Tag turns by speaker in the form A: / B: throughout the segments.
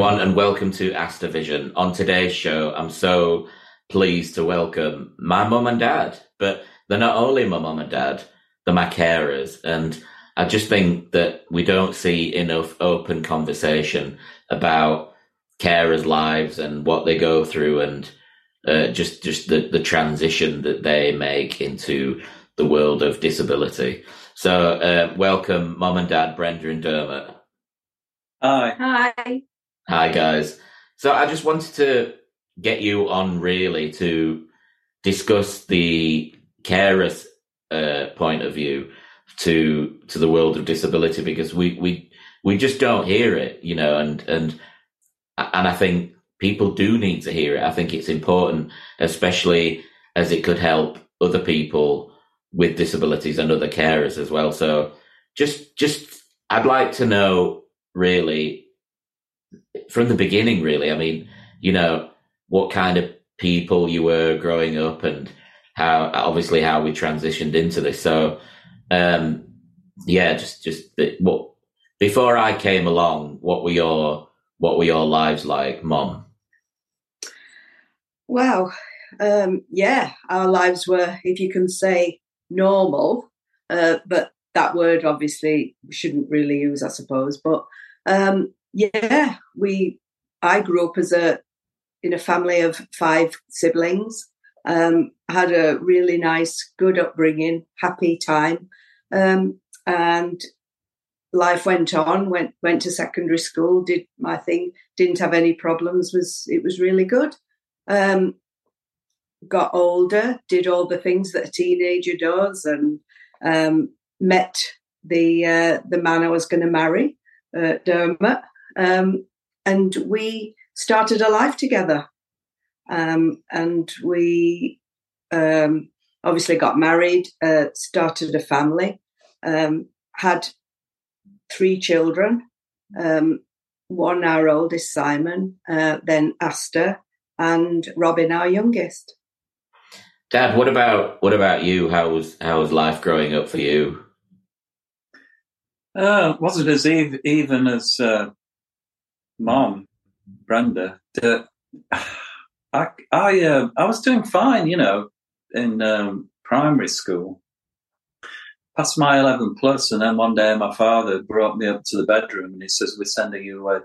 A: Hi, everyone, and welcome to Vision. On today's show, I'm so pleased to welcome my mum and dad, but they're not only my mum and dad, they're my carers. And I just think that we don't see enough open conversation about carers' lives and what they go through and uh, just just the, the transition that they make into the world of disability. So, uh, welcome, mum and dad, Brenda and Dermot.
B: Hi.
C: Hi.
A: Hi, guys. So, I just wanted to get you on really to discuss the carers' uh, point of view to to the world of disability because we we we just don't hear it, you know, and and and I think people do need to hear it. I think it's important, especially as it could help other people with disabilities and other carers as well. So just just I'd like to know really from the beginning really. I mean, you know, what kind of people you were growing up and how obviously how we transitioned into this. So um yeah, just just what before I came along, what were your what were your lives like, mom?
C: Well, um, yeah, our lives were, if you can say, normal, uh, but that word obviously shouldn't really use, I suppose. But um, yeah, we. I grew up as a in a family of five siblings. Um, had a really nice, good upbringing, happy time, um, and life went on. Went went to secondary school, did my thing, didn't have any problems. Was it was really good. Um, got older, did all the things that a teenager does, and um, met the uh, the man I was going to marry, uh, Dermot, um, and we started a life together. Um, and we um, obviously got married, uh, started a family, um, had three children. Um, one, our oldest, Simon, uh, then Asta, and Robin, our youngest.
A: Dad, what about what about you? How was how was life growing up for you?
B: Uh, wasn't as ev- even as uh, mom, Brenda. I I uh, I was doing fine, you know, in um, primary school. Past my eleven plus, and then one day my father brought me up to the bedroom and he says, "We're sending you away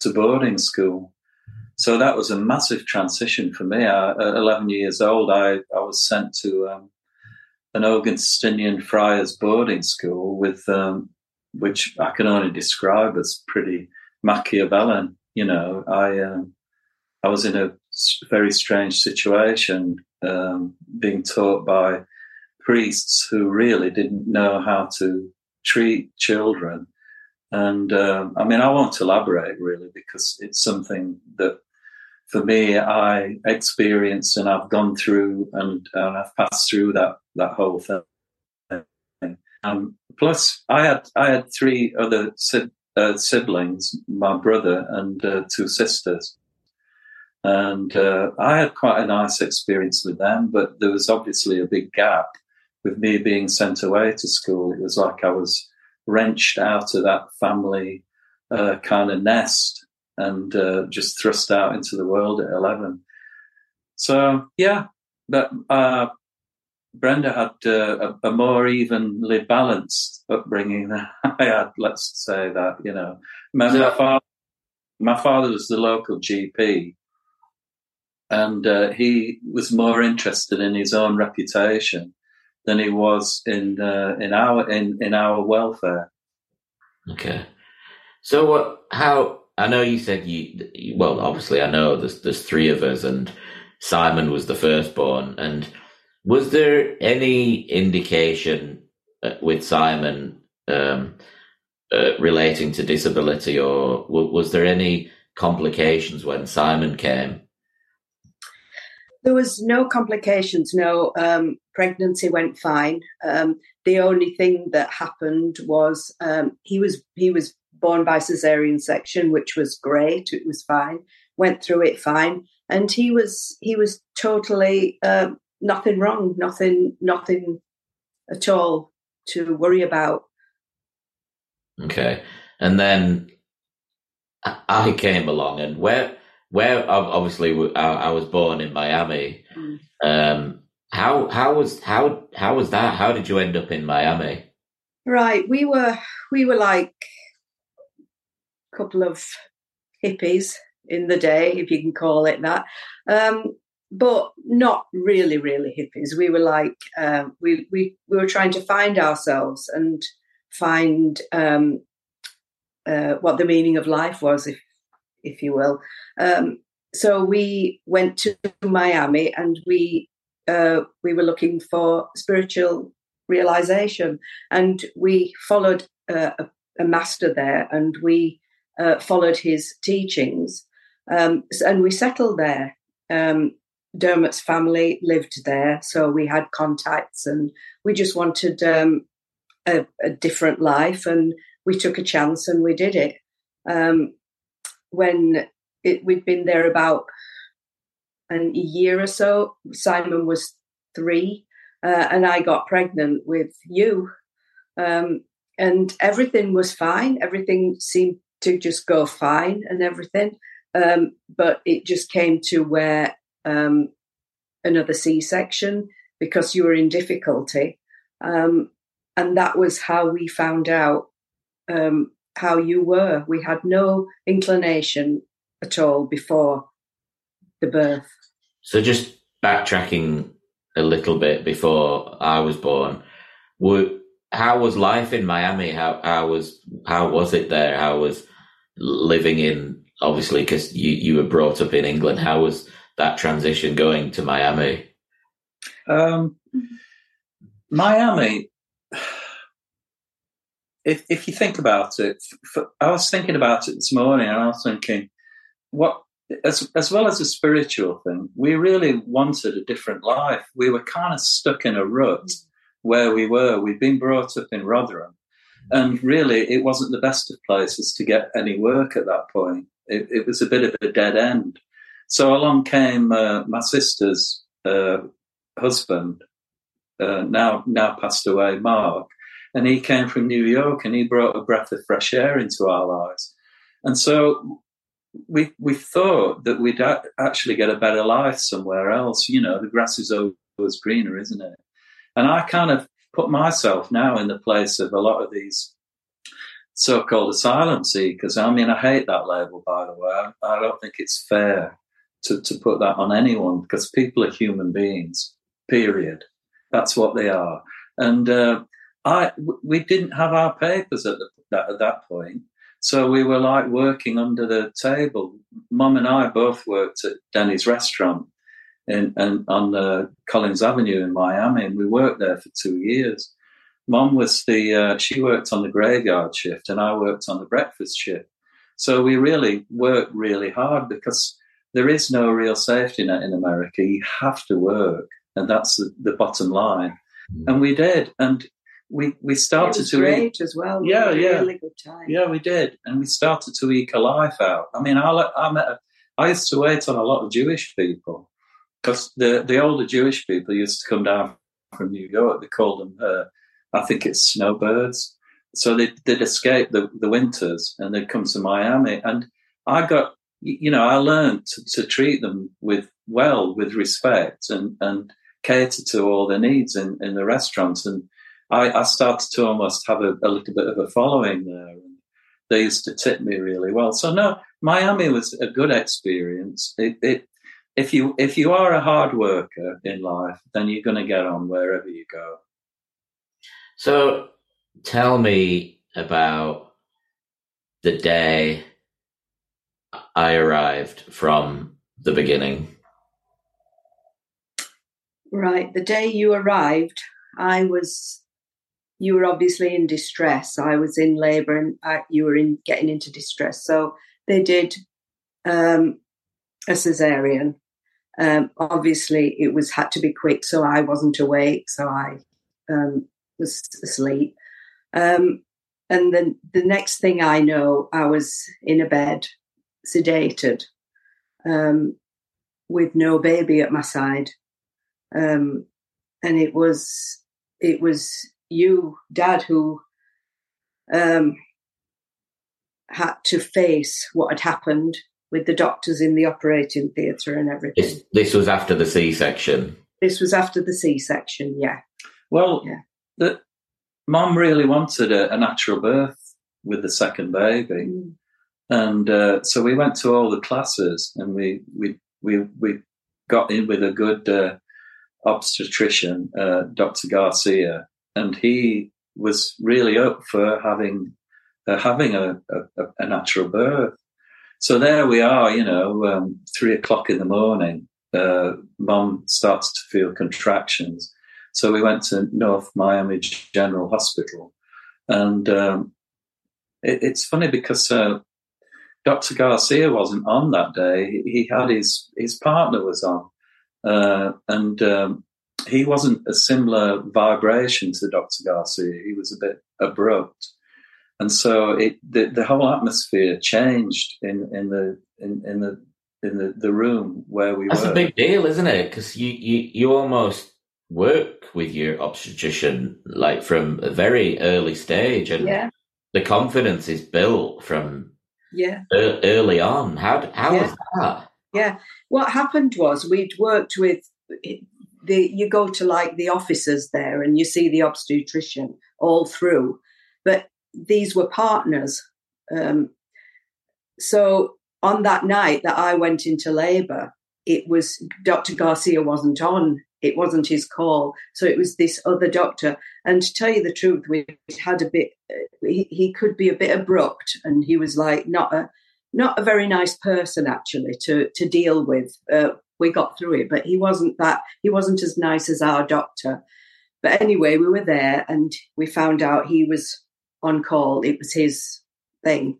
B: to boarding school." So that was a massive transition for me. I, at 11 years old, I, I was sent to um, an Augustinian friars boarding school with, um, which I can only describe as pretty Machiavellian. You know, I, um, I was in a very strange situation, um, being taught by priests who really didn't know how to treat children. And um, I mean, I won't elaborate really because it's something that for me, I experienced and I've gone through and, and I've passed through that that whole thing. Um, plus, I had I had three other uh, siblings, my brother and uh, two sisters, and uh, I had quite a nice experience with them. But there was obviously a big gap with me being sent away to school. It was like I was wrenched out of that family uh, kind of nest and uh, just thrust out into the world at 11. So, yeah, but uh, Brenda had a, a, more evenly balanced upbringing I had, let's say that, you know. My, my, father, my father was the local GP, and uh, he was more interested in his own reputation than he was in uh, in our in, in our welfare.
A: Okay. So, what? How I know you said you. Well, obviously, I know there's there's three of us, and Simon was the firstborn. And was there any indication uh, with Simon um, uh, relating to disability, or was there any complications when Simon came?
C: There was no complications. No, um, pregnancy went fine. Um, the only thing that happened was um, he was he was born by cesarean section, which was great. It was fine. Went through it fine, and he was he was totally uh, nothing wrong, nothing nothing at all to worry about.
A: Okay, and then I came along, and where where obviously I, was born in Miami. Mm. Um, how how was how how was that? How did you end up in Miami?
C: Right, we were we were like a couple of hippies in the day, if you can call it that. Um, but not really, really hippies. We were like uh, we we we were trying to find ourselves and find um, uh, what the meaning of life was, if if you will. Um, so we went to Miami and we uh, we were looking for spiritual realization, and we followed uh, a, a, master there, and we uh, followed his teachings, um, and we settled there. Um, Dermot's family lived there, so we had contacts, and we just wanted um, a, a, different life, and we took a chance and we did it. Um, when it, we'd been there about an, a year or so, Simon was three, uh, and I got pregnant with you, um, and everything was fine. Everything seemed to just go fine, and everything. Um, but it just came to where um, another C section because you were in difficulty. Um, and that was how we found out um, how you were. We had no inclination at all before the birth.
A: So, just backtracking a little bit before I was born, were, how was life in Miami? How how was how was it there? How was living in obviously because you you were brought up in England? How was that transition going to Miami?
B: Um, Miami, if if you think about it, for, I was thinking about it this morning, and I was thinking, what as as well as a spiritual thing, we really wanted a different life. We were kind of stuck in a rut where we were. We'd been brought up in Rotherham, and really, it wasn't the best of places to get any work at that point. It, it was a bit of a dead end. So along came uh, my sister's uh, husband, uh, now now passed away, Mark, and he came from New York and he brought a breath of fresh air into our lives. And so we we thought that we'd a- actually get a better life somewhere else. You know, the grass is always greener, isn't it? And I kind of put myself now in the place of a lot of these so-called asylum seekers. I mean, I hate that label, by the way. I, I don't think it's fair to, to put that on anyone because people are human beings, period. That's what they are. And uh, I, we didn't have our papers at, the, that, at that point. So we were like working under the table. Mum and I both worked at Denny's restaurant in, in on uh, Collins Avenue in Miami, and we worked there for two years. Mum was the uh, she worked on the graveyard shift, and I worked on the breakfast shift. So we really worked really hard because there is no real safety net in America. You have to work, and that's the, the bottom line. Mm. And we did, and we we started to
C: great eat as well.
B: Yeah, yeah, really good time. Yeah, we did, and we started to eke a life out. I mean, I I met a, I used to wait on a lot of Jewish people because the the older Jewish people used to come down from New York. They called them, uh, I think it's snowbirds. So they, they'd escape the, the winters and they'd come to Miami. And I got you know, I learned to, to, treat them with well, with respect, and and cater to all their needs in, in the restaurants. And I, I started to almost have a, a, little bit of a following there. And they used to tip me really well. So no, Miami was a good experience. It, it if you if you are a hard worker in life, then you're going to get on wherever you go.
A: So, tell me about the day I arrived from the beginning?
C: Right. The day you arrived, I was, you were obviously in distress. I was in labor and I, you were in getting into distress. So they did um, a cesarean. Um, obviously, it was had to be quick, so I wasn't awake, so I um, was asleep. Um, and then the next thing I know, I was in a bed sedated um, with no baby at my side. Um, and it was it was you, Dad, who um, had to face what had happened with the doctors in the operating theatre and everything.
A: This, this was after the C section.
C: This was after the C section, yeah.
B: Well,
C: Yeah.
B: the mom really wanted a, a natural birth with the second baby,
C: Mm.
B: and uh, so we went to all the classes, and we we we we got in with a good uh, obstetrician, uh, Dr. Garcia, and he was really up for having uh, having a, a, a natural birth. So there we are, you know, um, three o'clock in the morning. Uh, mom starts to feel contractions. So we went to North Miami General Hospital. And um, it, it's funny because uh, Dr. Garcia wasn't on that day. He, he had his, his partner was on. Uh, and um, he wasn't a similar vibration to Dr. Garcia. He was a bit abrupt. And so it, the, the whole atmosphere changed in, in the in, in the in the, the room where we
A: That's
B: were.
A: That's a big deal, isn't it? Because you, you, you almost work with your obstetrician like from a very early stage, and
C: Yeah,
A: the confidence is built from
C: yeah.
A: early on. How how
C: Yeah.
A: was that?
C: Yeah. What happened was we'd worked with the you go to like the officers there and you see the obstetrician all through, but these were partners. Um, so on that night that I went into labour, it was Dr. Garcia wasn't on. It wasn't his call, so it was this other doctor. And to tell you the truth, we had a bit. He, he could be a bit abrupt, and he was like not a not a very nice person actually to to deal with. Uh, we got through it, but he wasn't that. He wasn't as nice as our doctor. But anyway, we were there, and we found out he was on call. It was his thing.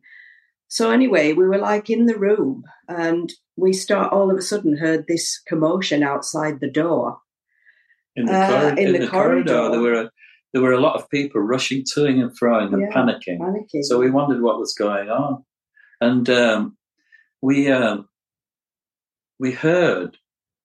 C: So anyway, we were like in the room, and we start all of a sudden heard this commotion outside the door.
B: in the,
C: Uh,
B: corridor,
C: in
B: in
C: the
B: the corridor,
C: corridor.
B: there were a, there were a lot of people rushing to and froing and
C: Yeah.
B: panicking.
C: Panicking.
B: So we wondered what was going on, and um, we um, we heard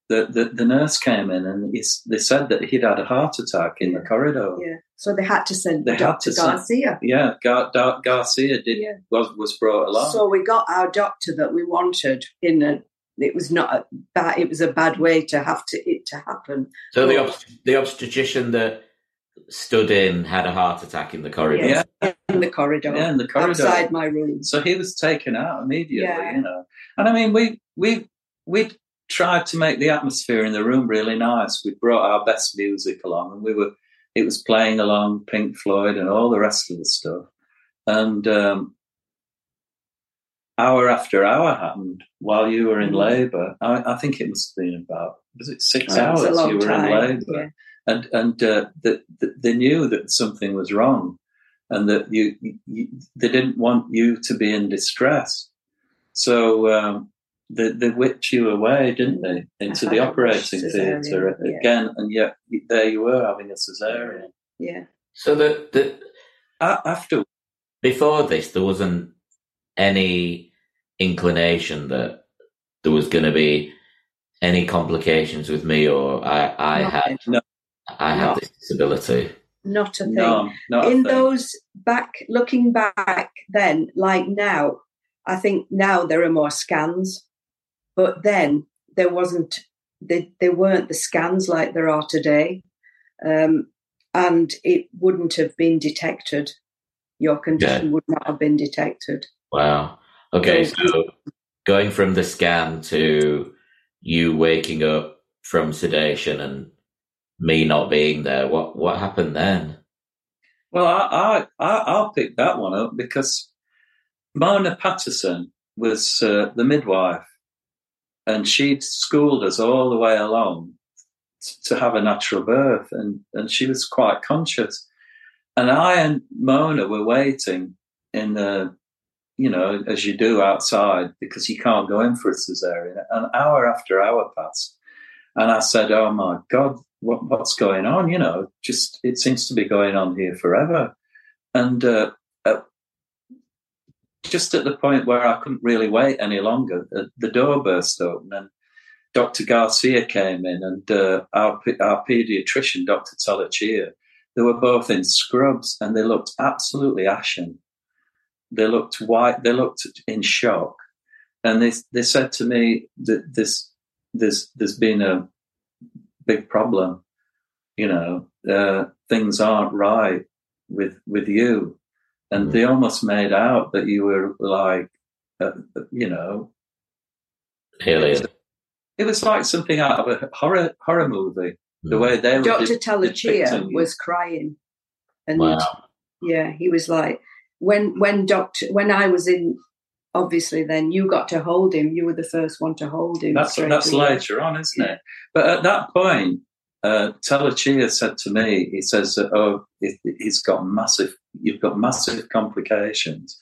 B: that the, the nurse came in and he's, they said that he'd had a heart attack in the corridor.
C: yeah. So they had to send
B: They had
C: Dr.
B: to send-
C: Garcia.
B: Yeah, Gar- Dar- Garcia did
C: Yeah.
B: was was brought along.
C: So we got our doctor that we wanted in a. It was not a bad. It was a bad way to have to it to happen.
A: So the
C: Oh.
A: obst- the obstetrician that stood in had a heart attack in the corridor.
B: Yeah.
C: in the corridor,
B: yeah, in the corridor.
C: outside my room.
B: So he was taken out immediately,
C: Yeah.
B: you know. And I mean, we we we tried to make the atmosphere in the room really nice. We brought our best music along, and we were it was playing along Pink Floyd and all the rest of the stuff. And um, hour after hour happened while you were in
C: Mhm.
B: labour. I, I think it must have been about was it six
C: Oh,
B: hours you were
C: time,
B: in labour
C: yeah.
B: And and uh, that that they knew that something was wrong, and that you, you they didn't want you to be in distress. So um, they they whipped you away, didn't they, into the operating theatre
C: yeah.
B: again, and yet there you were having a cesarean.
C: Yeah,
A: So the, the
B: After
A: before this, there wasn't any inclination that there was going to be any complications with me, or I, I had
B: No.
A: I had
C: No.
A: this disability.
C: not a thing.
B: no, not a
C: in
B: thing.
C: those back looking back then like now i think now there are more scans but then there wasn't they, they weren't the scans like there are today um, and it wouldn't have been detected your condition would not have been detected
A: Wow. Okay,
C: So-
A: so going from the scan to you waking up from sedation and me not being there, what what happened then?
B: Well, I, I, I, I'll pick that one up because Mona Patterson was uh, the midwife and she'd schooled us all the way along to have a natural birth and, and she was quite conscious. And I and Mona were waiting in the, you know, as you do outside because you can't go in for a cesarean. An hour after hour passed. And I said, Oh my God, what, what's going on? You know, just it seems to be going on here forever. And uh, uh, just at the point where I couldn't really wait any longer, the, the door burst open and Dr. Garcia came in and uh, our, our pediatrician, Dr. Talachia, they were both in scrubs and they looked absolutely ashen. they looked white. They looked in shock, and they they said to me that this there's there's been a big problem. You know, uh, things aren't right with with you, and mm. they almost made out that you were like, uh, you know,
A: alien.
B: It was like something out of a horror horror movie. The way they
C: Doctor Telechia was crying, and wow. yeah, he was like when when Doctor when I was in obviously then you got to hold him. You were the first one to hold him.
B: That's that's later on, isn't yeah. it? But at that point, uh, Telechia said to me, he says, "Oh, he's got massive. You've got massive complications,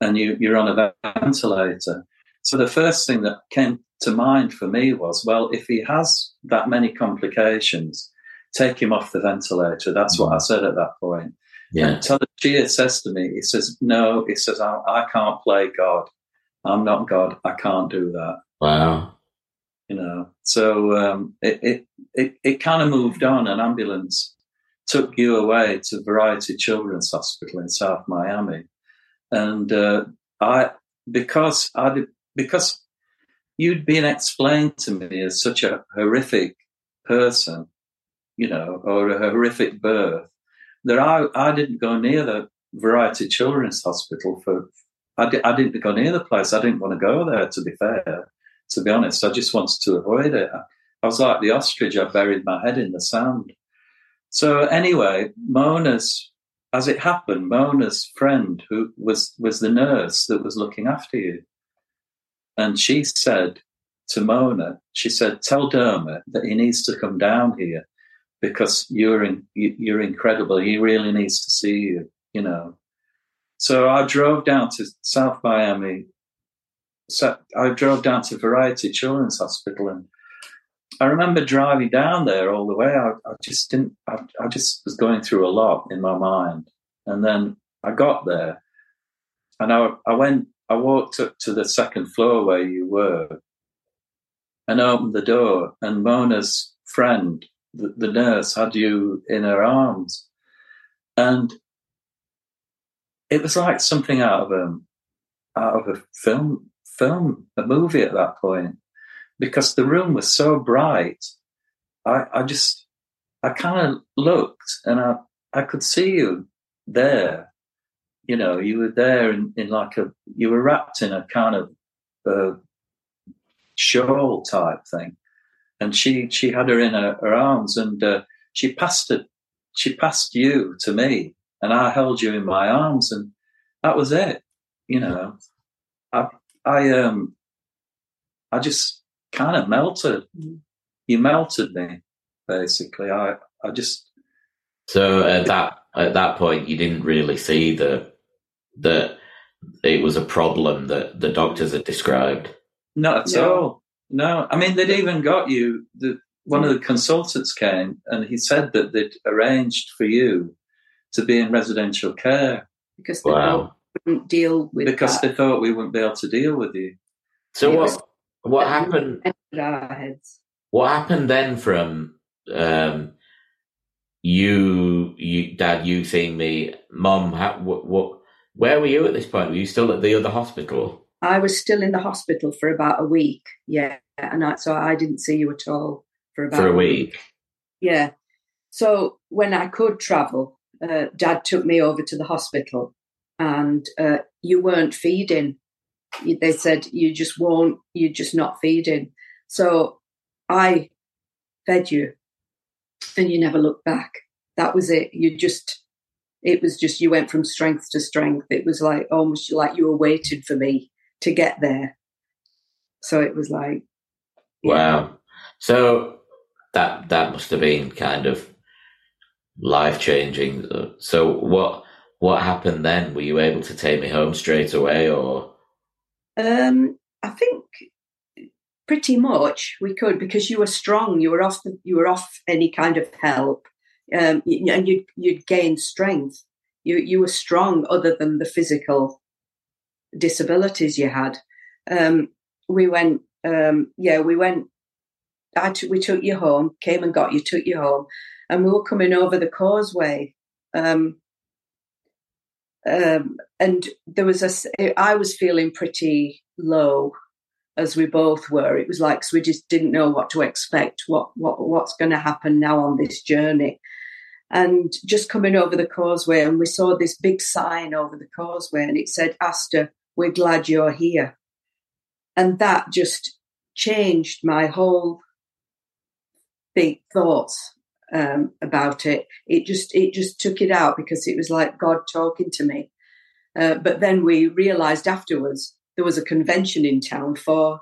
B: and you, you're on a ventilator." So the first thing that came to mind for me was, well, if he has that many complications, take him off the ventilator. That's what I said at that point. Yeah. And Telechia says to me, he says, no, he says, I, I can't play God. I'm not God. I can't do that.
A: Wow.
B: You know, so um, it, it, it, it kind of moved on. An ambulance took you away to Variety Children's Hospital in South Miami. And uh, I, because I did, because you'd been explained to me as such a horrific person, you know, or a horrific birth, that I, I didn't go near the Variety Children's Hospital for, I, di- I didn't go near the place. I didn't want to go there, to be fair, to be honest. I just wanted to avoid it. I was like the ostrich, I buried my head in the sand. So anyway, Mona's, as it happened, Mona's friend, who was, was the nurse that was looking after you, and she said to Mona, she said, tell Dermot that he needs to come down here because you're in, you're incredible. He really needs to see you, you know. So I drove down to South Miami. So I drove down to Variety Children's Hospital and I remember driving down there all the way. I, I just didn't, I, I just was going through a lot in my mind. And then I got there and I, I went I walked up to the second floor where you were and opened the door, and Mona's friend, the, nurse, had you in her arms. And it was like something out of a out of a film film a movie at that point because the room was so bright i i just i kind of looked and i i could see you there you know, you were there in, in like a, you were wrapped in a kind of uh, shawl type thing. And she, she had her in her, her arms and uh, she passed it, she passed you to me and I held you in my arms and that was it. You know, I, I, um, I just kind of melted. You melted me, basically. I, I just.
A: So at that at that point, you didn't really see the that it was a problem that the doctors had described?
B: Not at no. all. No, I mean they'd even got you. The, one of the consultants came and he said that they'd arranged for you to be in residential care
C: because they wow. wouldn't deal with
B: because
C: that.
B: they thought we wouldn't be able to deal with you.
A: So what? What happened? What happened then from um, you, you, Dad, you seeing me, Mom? How, what, what where were you at this point? Were you still at the other hospital?
C: I was still in the hospital for about a week. Yeah, and I, so I didn't see you at all for about
A: for a, week. week.
C: Yeah. So when I could travel, uh, Dad took me over to the hospital, and uh, you weren't feeding. They said you just won't. You're just not feeding. So I fed you, and you never looked back. That was it. You just it was just you went from strength to strength. It was like almost like you were waiting for me to get there. So it was like
A: Wow. Know. So that that must have been kind of life changing. So what what happened then? Were you able to take me home straight away or
C: um I think pretty much we could because you were strong you were off the, you were off any kind of help um, and you'd, you'd gain strength. You, you were strong other than the physical disabilities you had. Um, we went, um, yeah, we went, I t- we took you home, came and got you, took you home, and we were coming over the causeway. Um, um, and there was a. I was feeling pretty low, as we both were. It was like so we just didn't know what to expect. What what what's going to happen now on this journey? And just coming over the causeway, and we saw this big sign over the causeway, and it said, "Asta, we're glad you're here." And that just changed my whole big thoughts um, about it. It just it just took it out because it was like God talking to me. Uh, but then we realised afterwards there was a convention in town for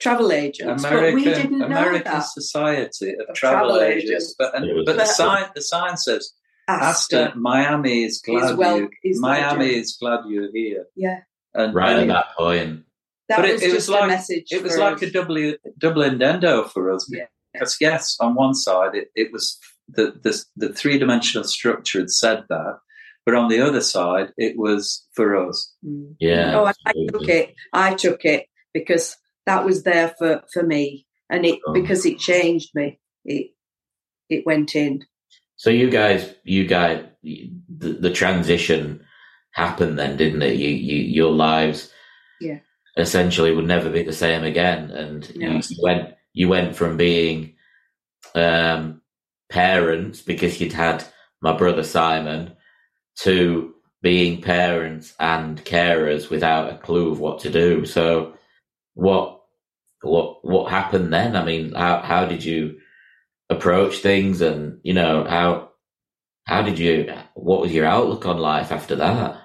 C: travel agents,
B: American,
C: but we didn't
B: American
C: know that.
B: Society of,
C: Of
B: Travel,
C: Travel
B: Agents.
C: Agents.
B: But, and,
A: It
B: but the
C: But-
B: sign the sign says
C: Asta,
B: Asta, Miami is glad
C: well-
B: you
C: is glad
B: Miami
C: you're-
B: is glad you're here.
C: yeah,
B: And,
A: Right
B: and
A: at that point.
C: that
B: But it-
C: was
B: it was
C: just
B: like-
C: a message.
B: it was like
C: us.
B: a double double indendo for us.
C: Yeah.
B: Because yes, on one side it, it was the the, the three dimensional structure had said that, but on the other side it was for us.
C: Mm.
A: Yeah.
C: Oh, I, I took it. I took it because that was there for for me, and it
A: Oh.
C: because it changed me. It it went in.
A: So you guys, you guys, the, the transition happened then, didn't it? You, you, your lives,
C: Yeah.
A: essentially would never be the same again, and you,
C: No.
A: you went, you went from being um, parents because you'd had my brother Simon to being parents and carers without a clue of what to do. So, what, what, what happened then? I mean, how how did you? approach things and you know how how did you what was your outlook on life after that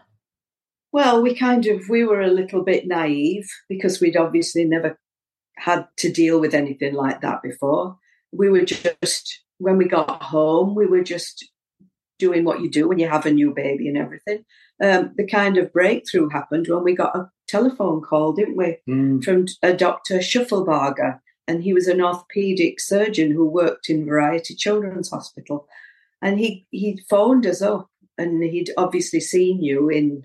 C: Well, we kind of we were a little bit naive because we'd obviously never had to deal with anything like that before. We were just when we got home, we were just doing what you do when you have a new baby and everything. Um, the kind of breakthrough happened when we got a telephone call, didn't we, from a Dr. Shufflebarger, and he was an orthopedic surgeon who worked in Variety Children's Hospital, and he he phoned us up, and he'd obviously seen you in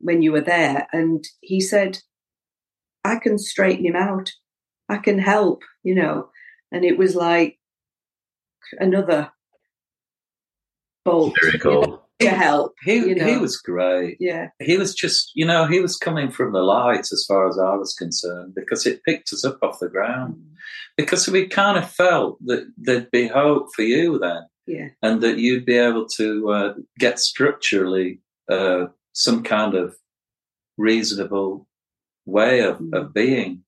C: when you were there, and he said, "I can straighten him out, I can help," you know, and it was like another bolt
A: miracle
C: to help,
B: He
C: You know.
B: he was great.
C: yeah,
B: He was just you know he was coming from the light as far as I was concerned because it picked us up off the ground. Mm. Because we kind of felt that there'd be hope for you then
C: yeah,
B: and that you'd be able to uh, get structurally uh, some kind of reasonable way of,
C: Mm.
B: of being.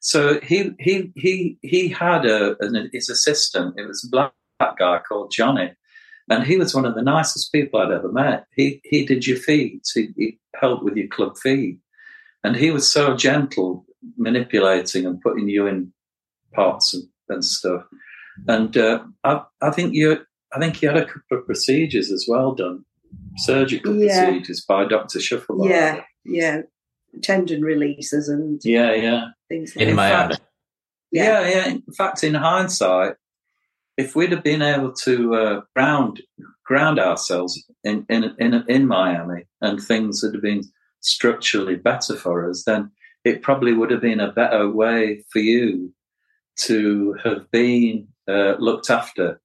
B: So he he he he had a an, his assistant. It was a black guy called Johnny, and he was one of the nicest people I'd ever met. He he did your feet. He, he helped with your club feet, and he was so gentle, manipulating and putting you in pots and, and stuff. And uh, I I think you I think he had a couple of procedures as well done, surgical
C: Yeah.
B: procedures by Doctor Shuffle.
C: yeah, yeah, tendon releases and
B: yeah, yeah.
C: things like
A: in
B: In
A: Miami.
B: fact- Yeah, yeah. In fact, in hindsight, if we'd have been able to uh, ground ground ourselves in, in in in Miami and things had been structurally better for us, then it probably would have been a better way for you to have been uh, looked after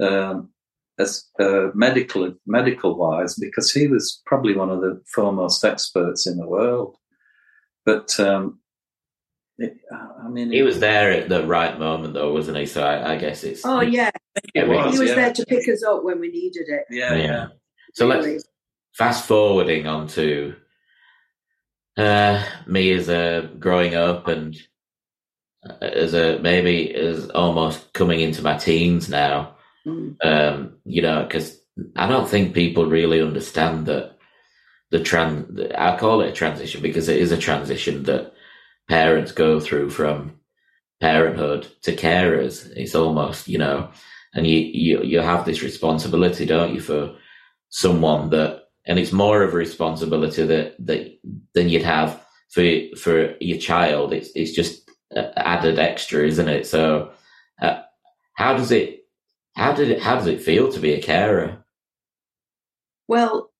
B: um, as uh, medical medical wise, because he was probably one of the foremost experts in the world. But um, it, I mean,
A: he was there at the right moment though wasn't he so i, I guess it's
C: Oh yeah,
B: It
A: he
B: was,
C: he was
B: yeah.
C: there to pick us up when we needed it.
B: Yeah, yeah.
A: so
C: really.
A: let's fast forwarding on to uh, me as a growing up and as a maybe as almost coming into my teens now
C: Mm.
A: um, you know, because I don't think people really understand that the tran. I call it a transition because it is a transition that parents go through from parenthood to carers. It's almost, you know, and you you you have this responsibility, don't you, for someone that, and it's more of a responsibility that that than you'd have for for your child. It's it's just added extra, isn't it? So, uh, how does it? How did it? How does it feel to be a carer?
C: Well,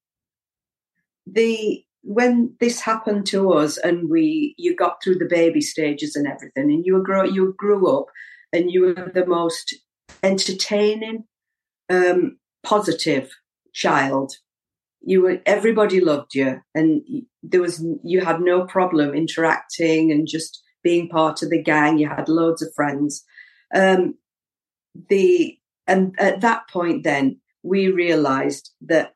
C: the when this happened to us, and we you got through the baby stages and everything, and you were grow you grew up, and you were the most entertaining, um, positive child you were everybody loved you, and there was you had no problem interacting and just being part of the gang. You had loads of friends. Um, the and at that point, then we realised that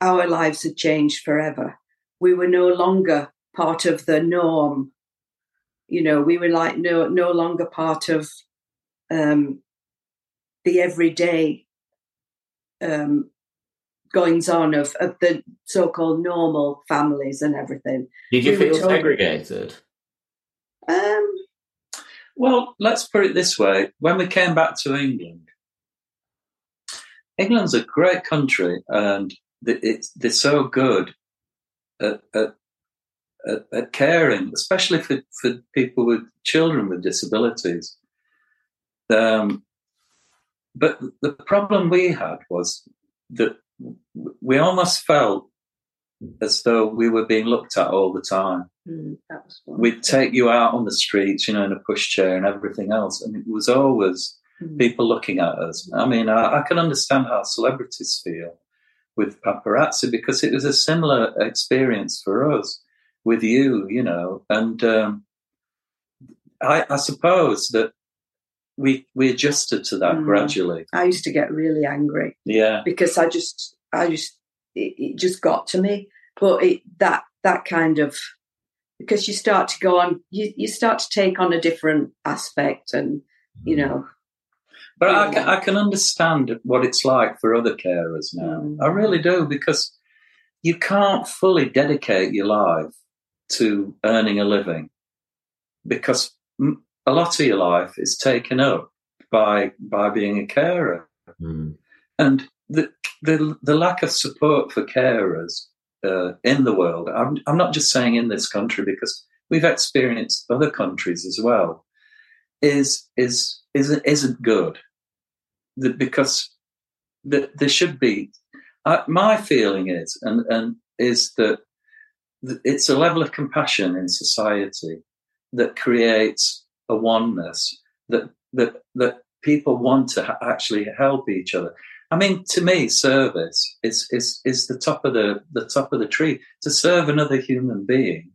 C: our lives had changed forever. We were no longer part of the norm. You know, we were like no no longer part of um, the everyday um, goings on of, of the so called normal families and everything.
A: Did you we feel segregated?
C: Um,
B: well, let's put it this way: when we came back to England, England's a great country, and it's they're so good at, at, at, caring, especially for, for people with children with disabilities. Um, but the problem we had was that we almost felt as though we were being looked at all the time.
C: Mm,
B: We'd take you out on the streets, you know, in a pushchair and everything else, and it was always mm. people looking at us. I mean, I, I, can understand how celebrities feel with paparazzi because it was a similar experience for us with you, you know, and um, I, I suppose that we we adjusted to that mm. gradually.
C: I used to get really angry.
B: Yeah.
C: Because I just I just it, it just got to me. But it that that kind of because you start to go on you, you start to take on a different aspect and you know
B: but I can, I can understand what it's like for other carers now. Mm. I really do because you can't fully dedicate your life to earning a living because a lot of your life is taken up by by being a carer,
A: mm.
B: and the, the the lack of support for carers uh, in the world. I'm, I'm not just saying in this country because we've experienced other countries as well. Is is isn't isn't good because the, there should be. Uh, my feeling is and and is that it's a level of compassion in society that creates a oneness that that that people want to actually help each other. I mean, to me, service is is is the top of the the top of the tree. To serve another human being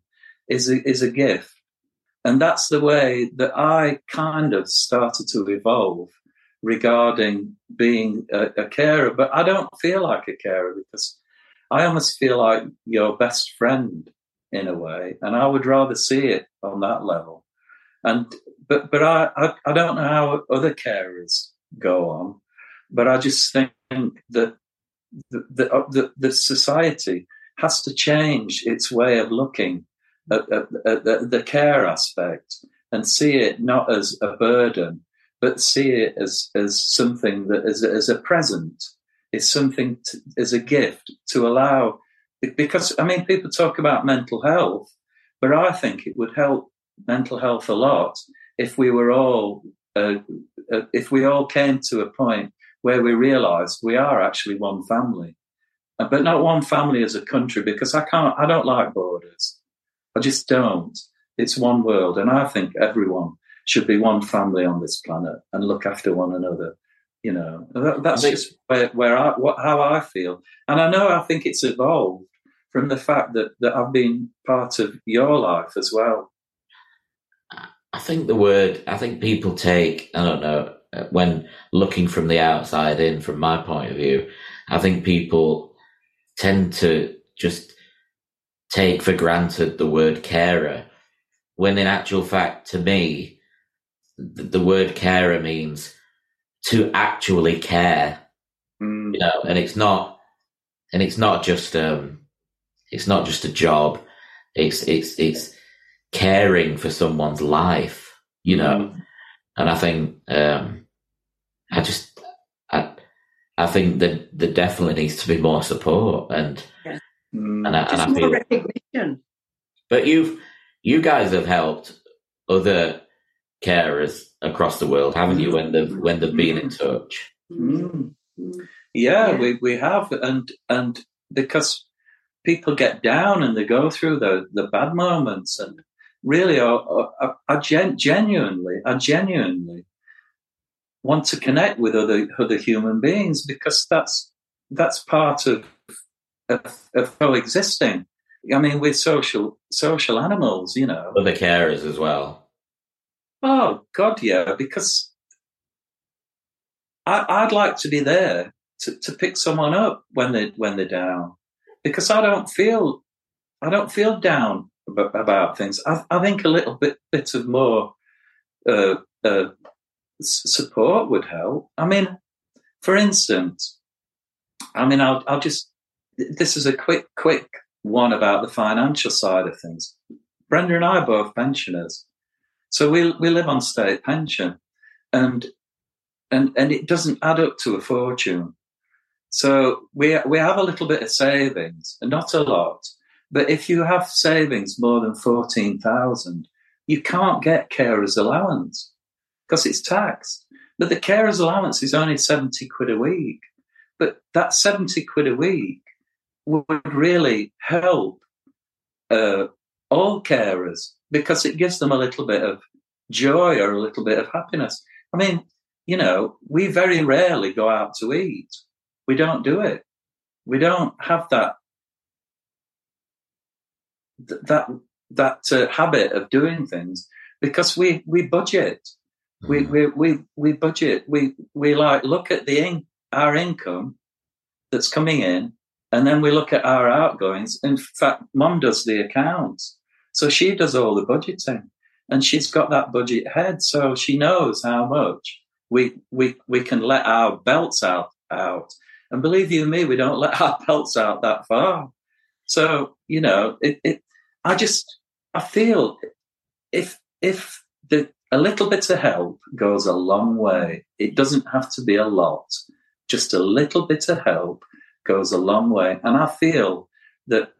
B: is a, is a gift, and that's the way that I kind of started to evolve regarding being a, a carer. But I don't feel like a carer because I almost feel like your best friend in a way, and I would rather see it on that level. And but but I, I, I don't know how other carers go on, but I just think that the the, uh, the, the society has to change its way of looking at, at, at the, the care aspect and see it not as a burden, but see it as as something that is as a present. It's something as a gift to allow. Because I mean, people talk about mental health, but I think it would help mental health a lot if we were all uh, uh, if we all came to a point where we realised we are actually one family, uh, but not one family as a country because I can't I don't like borders. I just don't. It's one world, and I think everyone should be one family on this planet and look after one another. You know, that, that's just where, where I, what, how I feel, and I know I think it's evolved from the fact that that I've been part of your life as well.
A: I think the word, I think people take, I don't know, when looking from the outside in, from my point of view, I think people tend to just take for granted the word carer, when in actual fact, to me, the, the word carer means to actually care,
B: mm.
A: you know, and it's not, and it's not just, um, it's not just a job. It's, it's, it's, caring for someone's life, you know. Mm. And I think um, I just I I think that there definitely needs to be more support and
C: yeah.
A: and I,
C: and I feel recognition.
A: But you've you guys have helped other carers across the world, haven't you? When they've when they've been in touch.
B: Mm. Yeah, yeah, we we have, and and because people get down and they go through the the bad moments, and really are, are, are gen- genuinely, I genuinely want to connect with other other human beings because that's that's part of of, of coexisting. I mean, we're social social animals, you know.
A: Other carers as well.
B: Oh God, yeah, because I, would like to be there to, to pick someone up when they when they're down, because I don't feel I don't feel down about, things. I, I, think a little bit bit of more uh, uh, support would help. I mean, for instance, I mean, I'll, I'll just this is a quick quick one about the financial side of things. Brenda and I are both pensioners, so we we live on state pension, and and and it doesn't add up to a fortune. So we we have a little bit of savings, not a lot. But if you have savings more than fourteen thousand, you can't get carer's allowance because it's taxed. But the carer's allowance is only seventy quid a week. But that seventy quid a week would really help uh, all carers because it gives them a little bit of joy or a little bit of happiness. I mean, you know, we very rarely go out to eat. We don't do it. We don't have that that that uh, habit of doing things because we we budget. Mm. We, we we we budget. We we like look at the in, our income that's coming in, and then we look at our outgoings. In fact, Mum does the accounts, so she does all the budgeting, and she's got that budget head, so she knows how much we we we can let our belts out out. And believe you me, we don't let our belts out that far. So you know, it, it I just I feel if if the a little bit of help goes a long way. It doesn't have to be a lot. Just a little bit of help goes a long way. And I feel that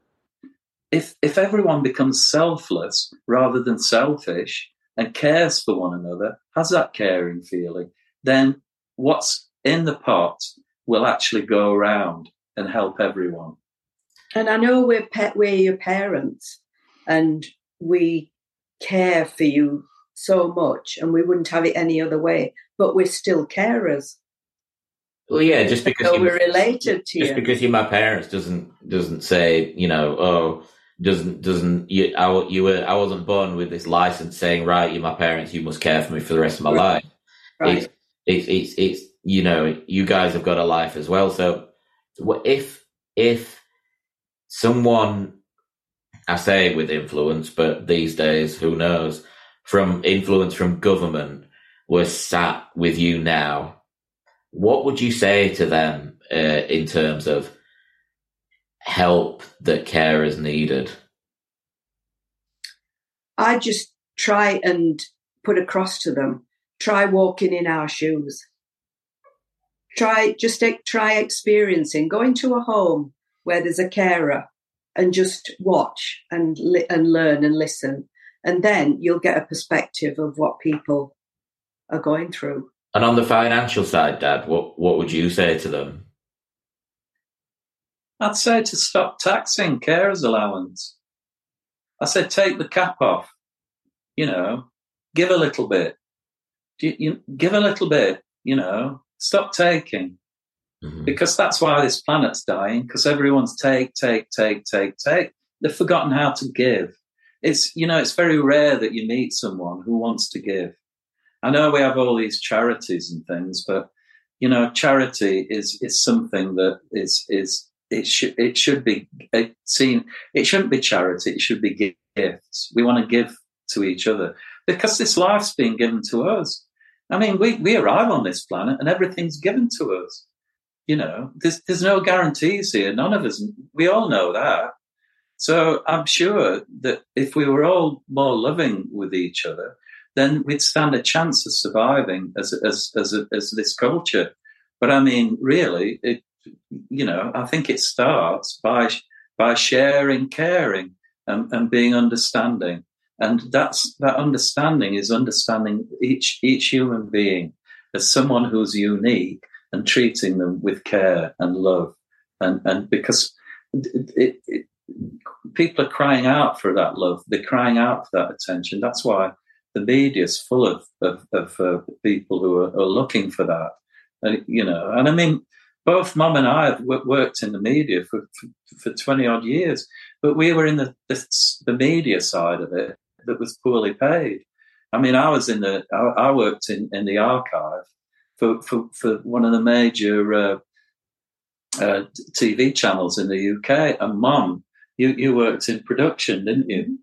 B: if if everyone becomes selfless rather than selfish and cares for one another, has that caring feeling, then what's in the pot will actually go around and help everyone.
C: And I know we're we're your parents, and we care for you so much, and we wouldn't have it any other way. But we're still carers.
A: Well, yeah, just because so
C: we're related
A: to you.
C: just
A: you. because you're my parents doesn't doesn't say you know oh doesn't doesn't you I, you were I wasn't born with this license saying right you're my parents you must care for me for the rest of my right. life. Right. It's, it's it's it's you know you guys have got a life as well. So if if someone I say with influence, but these days who knows from influence from government was sat with you now what would you say to them uh, in terms of help that care is needed?
C: I just try and put across to them try walking in our shoes. Try just try experiencing going to a home where there's a carer and just watch and li- and learn and listen, and then you'll get a perspective of what people are going through.
A: And on the financial side, Dad, what, what would you say to them?
B: I'd say to stop taxing carers allowance. I said take the cap off. You know, give a little bit. You, you give a little bit. You know, stop taking. Mm-hmm. Because that's why this planet's dying. Because everyone's take, take, take, take, take. They've forgotten how to give. It's you know, it's very rare that you meet someone who wants to give. I know we have all these charities and things, but you know, charity is is something that is is it should it should be seen. It shouldn't be charity. It should be gifts. We want to give to each other because this life's being given to us. I mean, we we arrive on this planet and everything's given to us. You know, there's there's no guarantees here. None of us. We all know that. So I'm sure that if we were all more loving with each other, then we'd stand a chance of surviving as as as, as this culture. But I mean, really, it you know, I think it starts by by sharing, caring, and, and being understanding, and that's that understanding is understanding each each human being as someone who's unique and treating them with care and love, and and because it, it, people are crying out for that love, they're crying out for that attention. That's why the media is full of of, of uh, people who are, are, looking for that. And you know, and I mean, both mum and I have worked in the media for, for, for 20 odd years, but we were in the, the, the media side of it that was poorly paid. I mean, I was in the, I worked in, in the archive for, for, for one of the major uh, uh, TV channels in the UK. And mum, you, you worked in production, didn't you?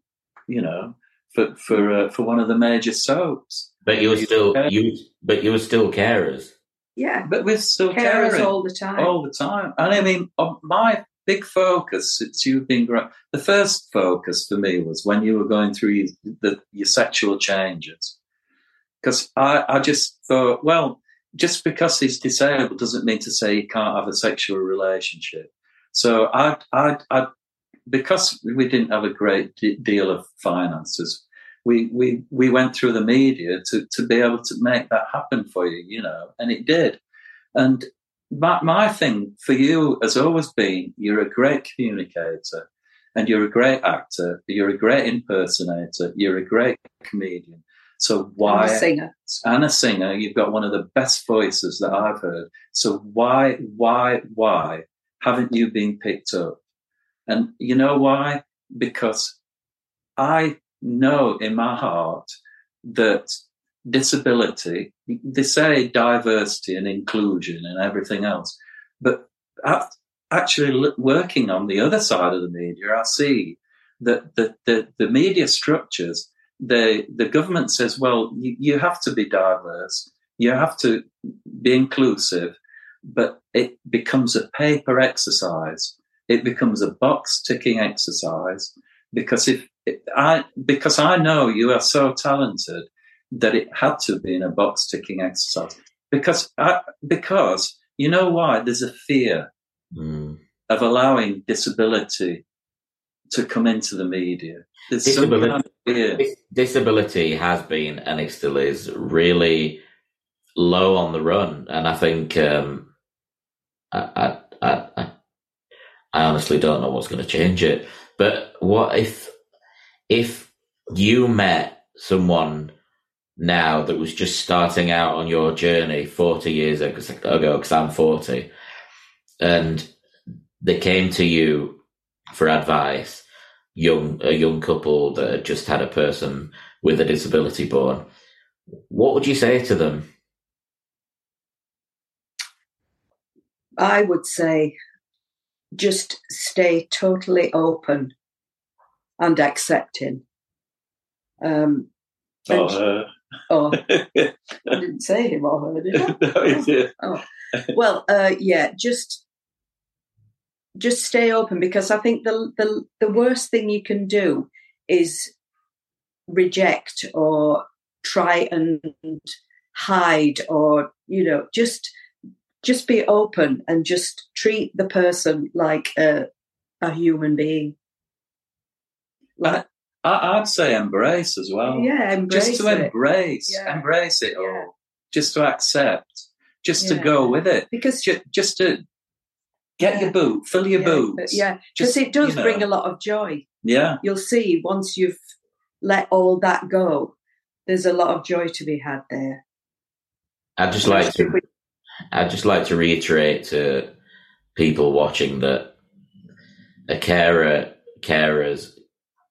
B: You know, for for uh, for one of the major soaps.
A: But you were still you, but you were still carers.
C: Yeah,
B: but we're still
C: carers
B: caring
C: all the time.
B: all the time. And I mean, my big focus since you've been growing, the first focus for me was when you were going through your, the, your sexual changes. Because I, I just thought, well, just because he's disabled doesn't mean to say he can't have a sexual relationship. So I, I, I because we didn't have a great deal of finances, we, we, we went through the media to, to be able to make that happen for you, you know, and it did. And my, my thing for you has always been you're a great communicator and you're a great actor, you're a great impersonator, you're a great comedian. So why
C: and a singer?
B: And a singer. You've got one of the best voices that I've heard. So why, why, why haven't you been picked up? And you know why? Because I know in my heart that disability, they say diversity and inclusion and everything else, but actually working on the other side of the media, I see that the, the, the media structures the the government says, well, you, you have to be diverse, you have to be inclusive, but it becomes a paper exercise. It becomes a box ticking exercise because if I because I know you are so talented that it had to be in a box ticking exercise because I, because you know why there's a fear mm. of allowing disability to come into the media.
A: Disability, disability has been and it still is really low on the run, and I think um, I, I, I, I honestly don't know what's going to change it. But what if if you met someone now that was just starting out on your journey 40 years ago, because I'm 40, and they came to you for advice, young a young couple that had just had a person with a disability born, what would you say to them?
C: I would say just stay totally open and accepting. Um,
B: or her.
C: Oh, I didn't say him or her, did I?
B: no, you did.
C: Oh. Well, uh, yeah, just just stay open because I think the, the the worst thing you can do is reject or try and hide or you know just just be open and just treat the person like a a human being.
B: Like, I, would say embrace as well.
C: Yeah, embrace
B: just to
C: it.
B: embrace,
C: yeah.
B: embrace it
C: yeah.
B: all. Just to accept, just
C: yeah.
B: to go with it,
C: because
B: just, just to Get yeah. your boot, fill your
C: yeah,
B: boots.
C: Yeah, because it does you know. bring a lot of joy.
B: Yeah.
C: You'll see once you've let all that go, there's a lot of joy to be had there.
A: I'd just like to I'd just like to reiterate to people watching that a carer carers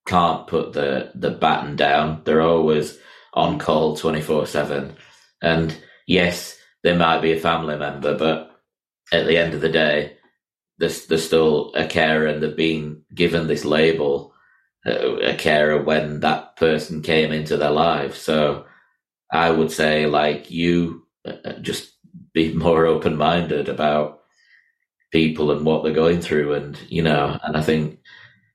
A: can't put the, the baton down. They're always on call twenty four seven. And yes, there might be a family member, but at the end of the day, there's, there's still a carer and they've been given this label, uh, a carer when that person came into their life. So I would say, like, you uh, uh, just be more open minded about people and what they're going through. And, you know, and I think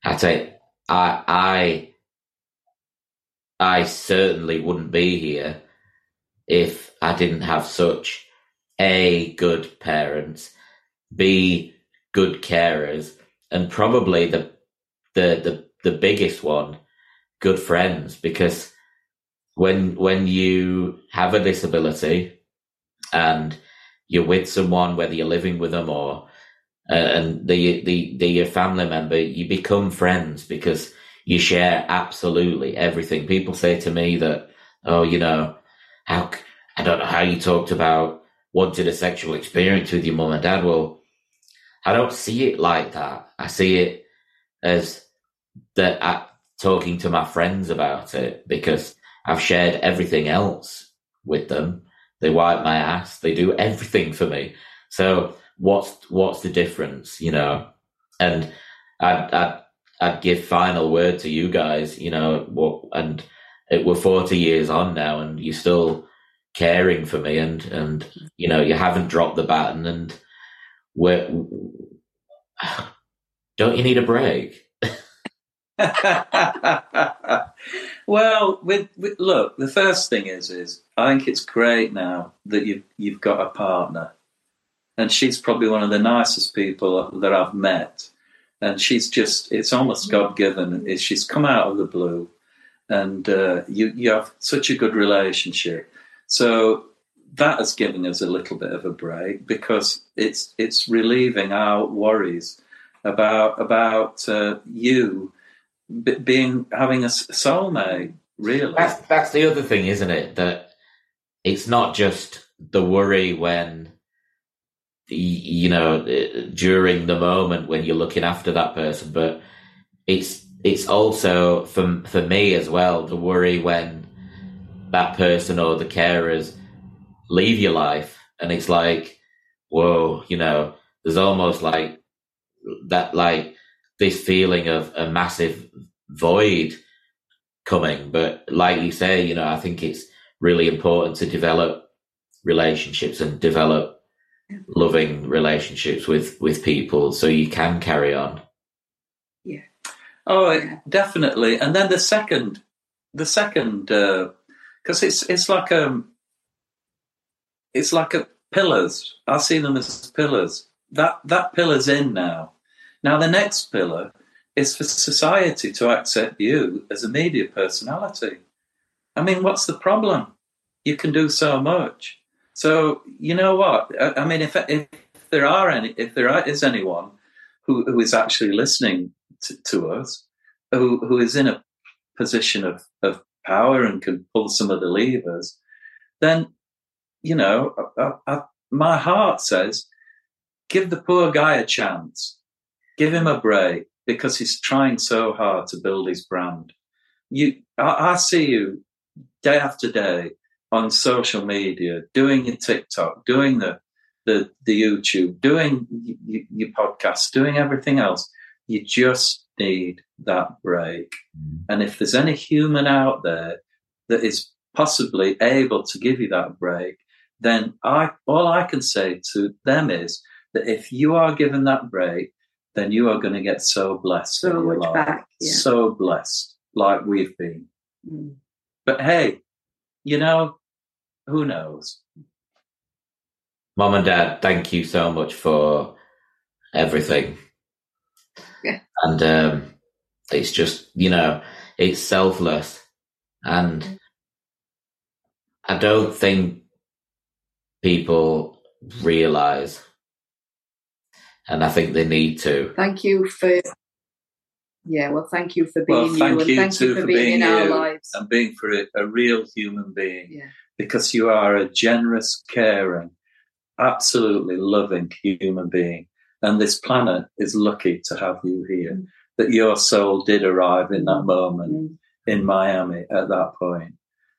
A: I take, I, I, I certainly wouldn't be here if I didn't have such a good parents, b good carers, and probably the the the, the biggest one, good friends, because when when you have a disability and you're with someone, whether you're living with them or uh, and the the the your family member, you become friends because you share absolutely everything. People say to me that, oh, you know, how I don't know how you talked about wanted a sexual experience with your mum and dad. Well, I don't see it like that. I see it as that I, uh, talking to my friends about it because I've shared everything else with them. They wipe my ass. They do everything for me. So what's what's the difference, you know? And I'd I'd, I'd give final word to you guys, you know, and it, we're forty years on now, and you're still caring for me, and and you know you haven't dropped the baton, and we're don't you need a break?
B: well, with, with, look, the first thing is is I think it's great now that you've you've got a partner, and she's probably one of the nicest people that I've met, and she's just it's almost. God given. Is she's come out of the blue, and uh, you you have such a good relationship, so that has given us a little bit of a break because it's it's relieving our worries about about uh, you being having a soulmate. Really,
A: that's that's the other thing, isn't it? That it's not just the worry when you know during the moment when you're looking after that person, but it's it's also for for me as well the worry when that person or the carers leave your life, and it's like, whoa, you know, there's almost like that like this feeling of a massive void coming. But like you say, you know, I think it's really important to develop relationships and develop loving relationships with with people so you can carry on.
C: Yeah.
B: Oh, definitely. And then the second, the second, because uh, it's it's like um, it's like a pillars. I see them as pillars. That that pillar's in now. Now, the next pillar is for society to accept you as a media personality. I mean, what's the problem? You can do so much. So you know what? I, mean, if if there are any, if there is anyone who, who is actually listening to, to us, who who is in a position of of power and can pull some of the levers, then you know, I, I, my heart says, give the poor guy a chance. Give him a break because he's trying so hard to build his brand. You, I, I see you day after day on social media, doing your TikTok, doing the the, the YouTube, doing your, your podcast, doing everything else. You just need that break. Mm. And if there's any human out there that is possibly able to give you that break, then I all I can say to them is that if you are given that break, then you are going to get so blessed.
C: So much life. back. Yeah.
B: So blessed, like we've been. Mm. But hey, you know, who knows?
A: Mom and Dad, thank you so much for everything.
C: Yeah.
A: And um, it's just, you know, it's selfless. And mm. I don't think people realize and I think they need to.
C: Thank you for. Yeah, well, thank you for being
B: well, thank
C: you,
B: you
C: and thank you for, for being, being, in our lives
B: and being for a, a real human being.
C: Yeah.
B: Because you are a generous, caring, absolutely loving human being, and this planet is lucky to have you here. Mm. That your soul did arrive in that moment mm. in Miami at that point,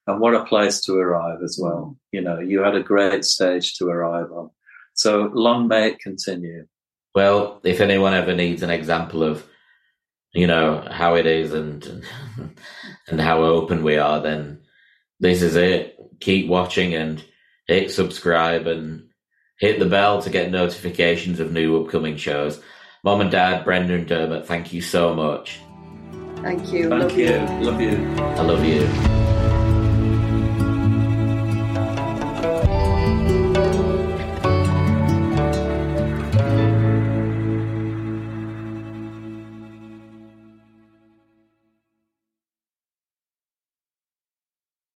B: and what a place to arrive as well. Mm. You know, you had a great stage to arrive on. So long may it continue.
A: Well, if anyone ever needs an example of, you know, how it is and and how open we are, then this is it. Keep watching and hit subscribe and hit the bell to get notifications of new upcoming shows. Mom and Dad, Brenda and Dermot, thank you so much.
C: Thank you.
B: Thank love you. you. Love you.
A: I love you.